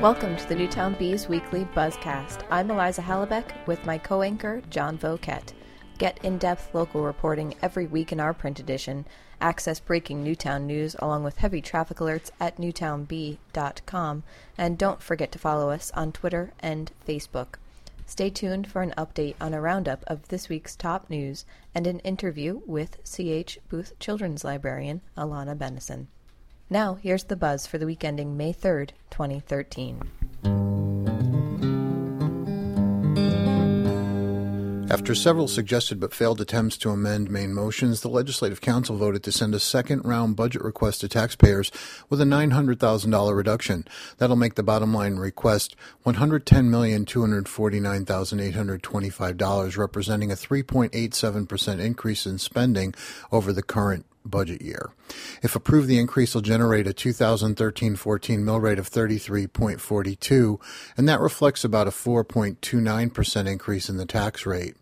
Welcome to the Newtown Bees Weekly Buzzcast. I'm Eliza Hallabeck with my co anchor, John Voket. Get in depth local reporting every week in our print edition. Access breaking Newtown news along with heavy traffic alerts at newtownbee.com. And don't forget to follow us on Twitter and Facebook. Stay tuned for an update on a roundup of this week's top news and an interview with C.H. Booth Children's Librarian Alana Bennison. Now, here's the buzz for the week ending May 3rd, 2013. After several suggested but failed attempts to amend main motions, the Legislative Council voted to send a second round budget request to taxpayers with a $900,000 reduction. That'll make the bottom line request $110,249,825, representing a 3.87% increase in spending over the current budget year. If approved, the increase will generate a 2013-14 mill rate of 33.42, and that reflects about a 4.29% increase in the tax rate.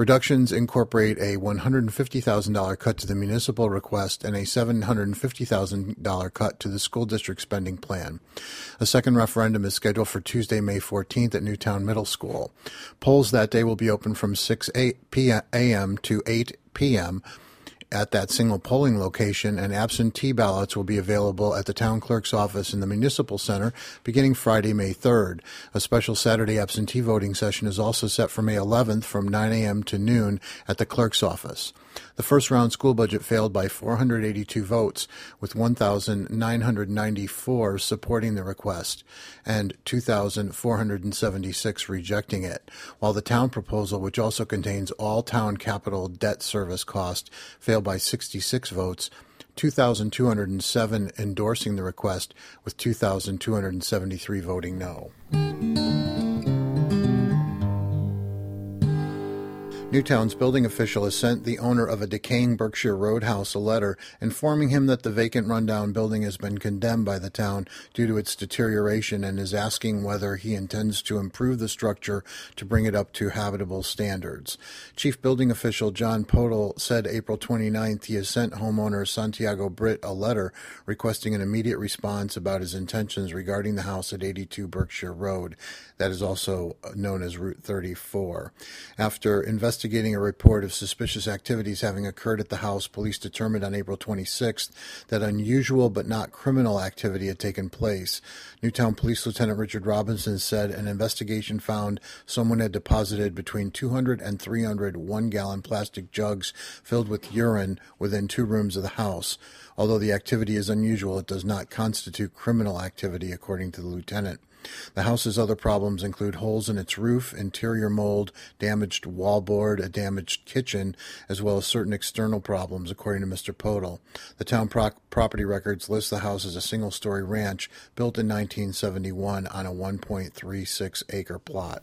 Reductions incorporate a $150,000 cut to the municipal request and a $750,000 cut to the school district spending plan. A second referendum is scheduled for Tuesday, May 14th at Newtown Middle School. Polls that day will be open from 6 a.m. to 8 p.m at that single polling location, and absentee ballots will be available at the town clerk's office in the municipal center beginning Friday, May 3rd. A special Saturday absentee voting session is also set for May 11th from 9 a.m. to noon at the clerk's office. The first round school budget failed by 482 votes, with 1,994 supporting the request and 2,476 rejecting it, while the town proposal, which also contains all town capital debt service cost, failed by 66 votes. 2,207 endorsing the request, with 2,273 voting no. Newtown's building official has sent the owner of a decaying Berkshire Roadhouse a letter informing him that the vacant rundown building has been condemned by the town due to its deterioration and is asking whether he intends to improve the structure to bring it up to habitable standards. Chief building official John Poeltl said April 29th he has sent homeowner Santiago Britt a letter requesting an immediate response about his intentions regarding the house at 82 Berkshire Road. That is also known as Route 34. After investigating investigating a report of suspicious activities having occurred at the house, police determined on April 26th that unusual but not criminal activity had taken place. Newtown Police Lieutenant Richard Robinson said an investigation found someone had deposited between 200 and 300 one gallon plastic jugs filled with urine within two rooms of the house. Although the activity is unusual, it does not constitute criminal activity, according to the lieutenant. The house's other problems include holes in its roof, interior mold, damaged wallboard, a damaged kitchen, as well as certain external problems, according to Mr. Poeltl. The town pro- property records list the house as a single story ranch built in 1971 on a 1.36 acre plot.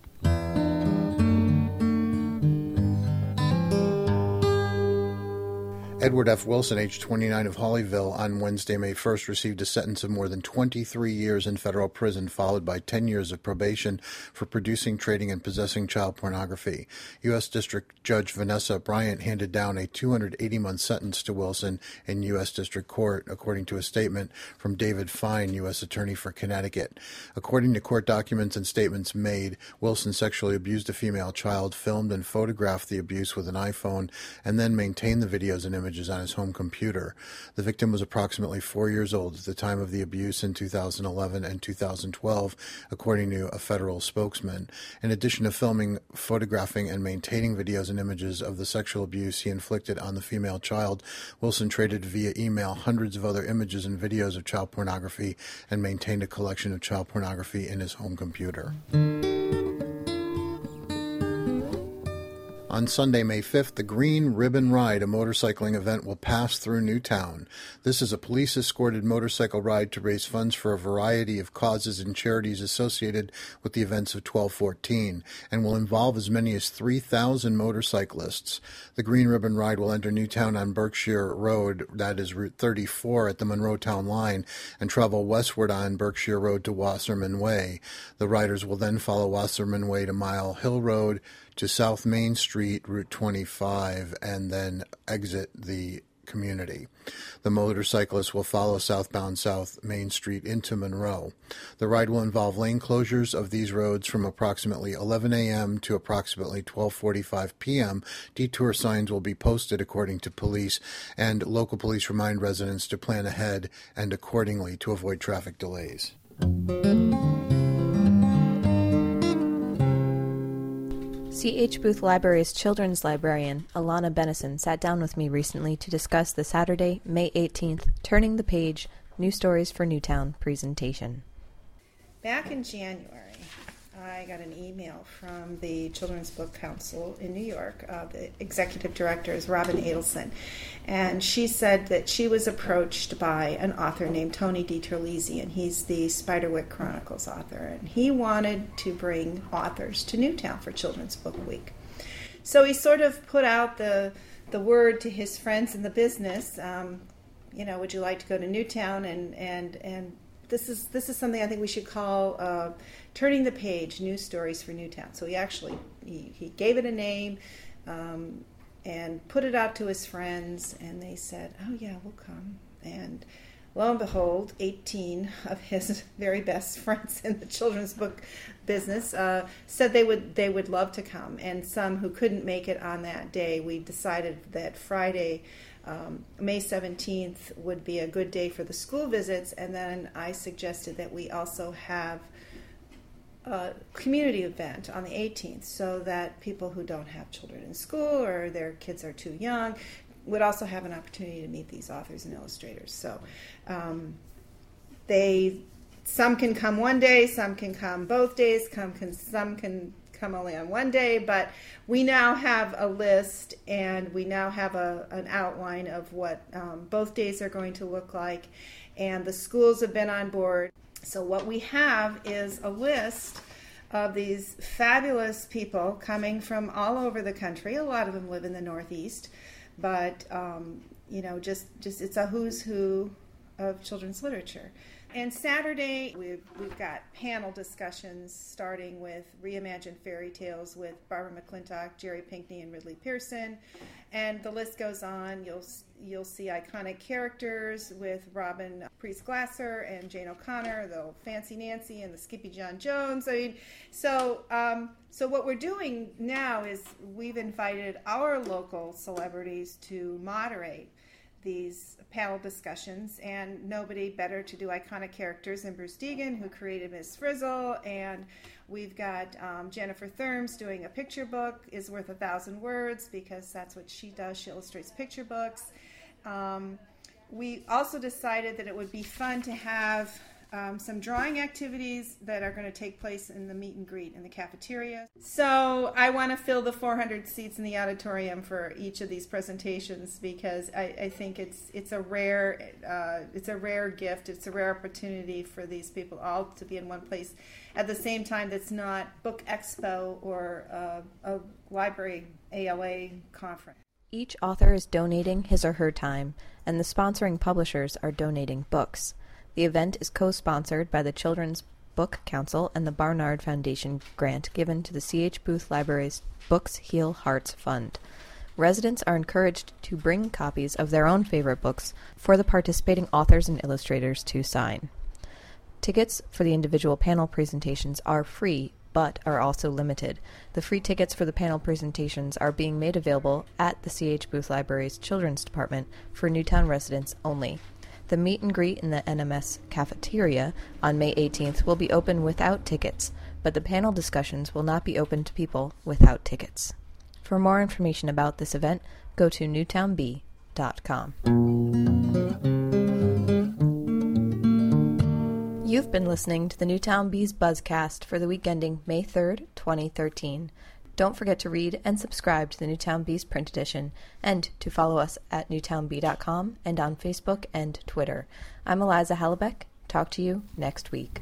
Edward F. Wilson, age 29 of Hawleyville, on Wednesday, May 1st, received a sentence of more than 23 years in federal prison, followed by 10 years of probation for producing, trading, and possessing child pornography. U.S. District Judge Vanessa Bryant handed down a 280 month sentence to Wilson in U.S. District Court, according to a statement from David Fein, U.S. Attorney for Connecticut. According to court documents and statements made, Wilson sexually abused a female child, filmed and photographed the abuse with an iPhone, and then maintained the videos and images images on his home computer. The victim was approximately four years old at the time of the abuse in 2011 and 2012, according to a federal spokesman. In addition to filming, photographing, and maintaining videos and images of the sexual abuse he inflicted on the female child, Wilson traded via email hundreds of other images and videos of child pornography and maintained a collection of child pornography in his home computer. On Sunday, May 5th, the Green Ribbon Ride, a motorcycling event, will pass through Newtown. This is a police escorted motorcycle ride to raise funds for a variety of causes and charities associated with the events of 1214 and will involve as many as 3,000 motorcyclists. The Green Ribbon Ride will enter Newtown on Berkshire Road, that is Route 34 at the Monroe Town line, and travel westward on Berkshire Road to Wasserman Way. The riders will then follow Wasserman Way to Mile Hill Road to South Main Street, Route 25, and then exit the community. The motorcyclists will follow southbound South Main Street into Monroe. The ride will involve lane closures of these roads from approximately 11 a.m. to approximately 12:45 p.m. Detour signs will be posted according to police, and local police remind residents to plan ahead and accordingly to avoid traffic delays. C.H. Booth Library's children's librarian, Alana Bennison, sat down with me recently to discuss the Saturday, May 18th, Turning the Page New Stories for Newtown presentation. Back in January, I got an email from the Children's Book Council in New York. Uh, the executive director is Robin Adelson. And she said that she was approached by an author named Tony DiTerlizzi, and he's the Spiderwick Chronicles author. And he wanted to bring authors to Newtown for Children's Book Week. So he sort of put out the, the word to his friends in the business. Um, you know, would you like to go to Newtown and, and, and this is this is something I think we should call uh, turning the page, news stories for Newtown. So he actually he, he gave it a name um, and put it out to his friends, and they said, "Oh yeah, we'll come." And lo and behold, 18 of his very best friends in the children's book business uh, said they would they would love to come, and some who couldn't make it on that day. We decided that Friday um, May 17th would be a good day for the school visits, and then I suggested that we also have a community event on the 18th so that people who don't have children in school or their kids are too young would also have an opportunity to meet these authors and illustrators. So um, they some can come one day, some can come both days, come can, some can come only on one day, but we now have a list and we now have a, an outline of what um, both days are going to look like. And the schools have been on board. So, what we have is a list of these fabulous people coming from all over the country. A lot of them live in the Northeast, but um, you know, just just it's a who's who of children's literature. And Saturday, we've, we've got panel discussions starting with Reimagined Fairy Tales with Barbara McClintock, Jerry Pinkney, and Ridley Pearson. And the list goes on. You'll, you'll see iconic characters with Robin Preiss Glasser and Jane O'Connor, the Fancy Nancy, and the Skippyjon Jones. I mean, so, um, so what we're doing now is we've invited our local celebrities to moderate these panel discussions, and nobody better to do iconic characters than Bruce Degen, who created Miss Frizzle, and we've got um, Jennifer Thermes doing a picture book, is worth a thousand words because that's what she does. She illustrates picture books. Um, we also decided that it would be fun to have um, some drawing activities that are going to take place in the meet and greet in the cafeteria. So I want to fill the 400 seats in the auditorium for each of these presentations because I, I think it's it's a rare uh, it's a rare gift. It's a rare opportunity for these people all to be in one place at the same time. That's not book expo or uh, a library ALA conference. Each author is donating his or her time, and the sponsoring publishers are donating books. The event is co-sponsored by the Children's Book Council and the Barnard Foundation grant given to the C.H. Booth Library's Books Heal Hearts Fund. Residents are encouraged to bring copies of their own favorite books for the participating authors and illustrators to sign. Tickets for the individual panel presentations are free but are also limited. The free tickets for the panel presentations are being made available at the C.H. Booth Library's Children's Department for Newtown residents only. The meet and greet in the NMS cafeteria on May 18th will be open without tickets, but the panel discussions will not be open to people without tickets. For more information about this event, go to newtownbee.com. You've been listening to the Newtown Bees Buzzcast for the week ending May 3rd, 2013. Don't forget to read and subscribe to the Newtown Bees print edition and to follow us at newtownbee.com and on Facebook and Twitter. I'm Eliza Hallabeck. Talk to you next week.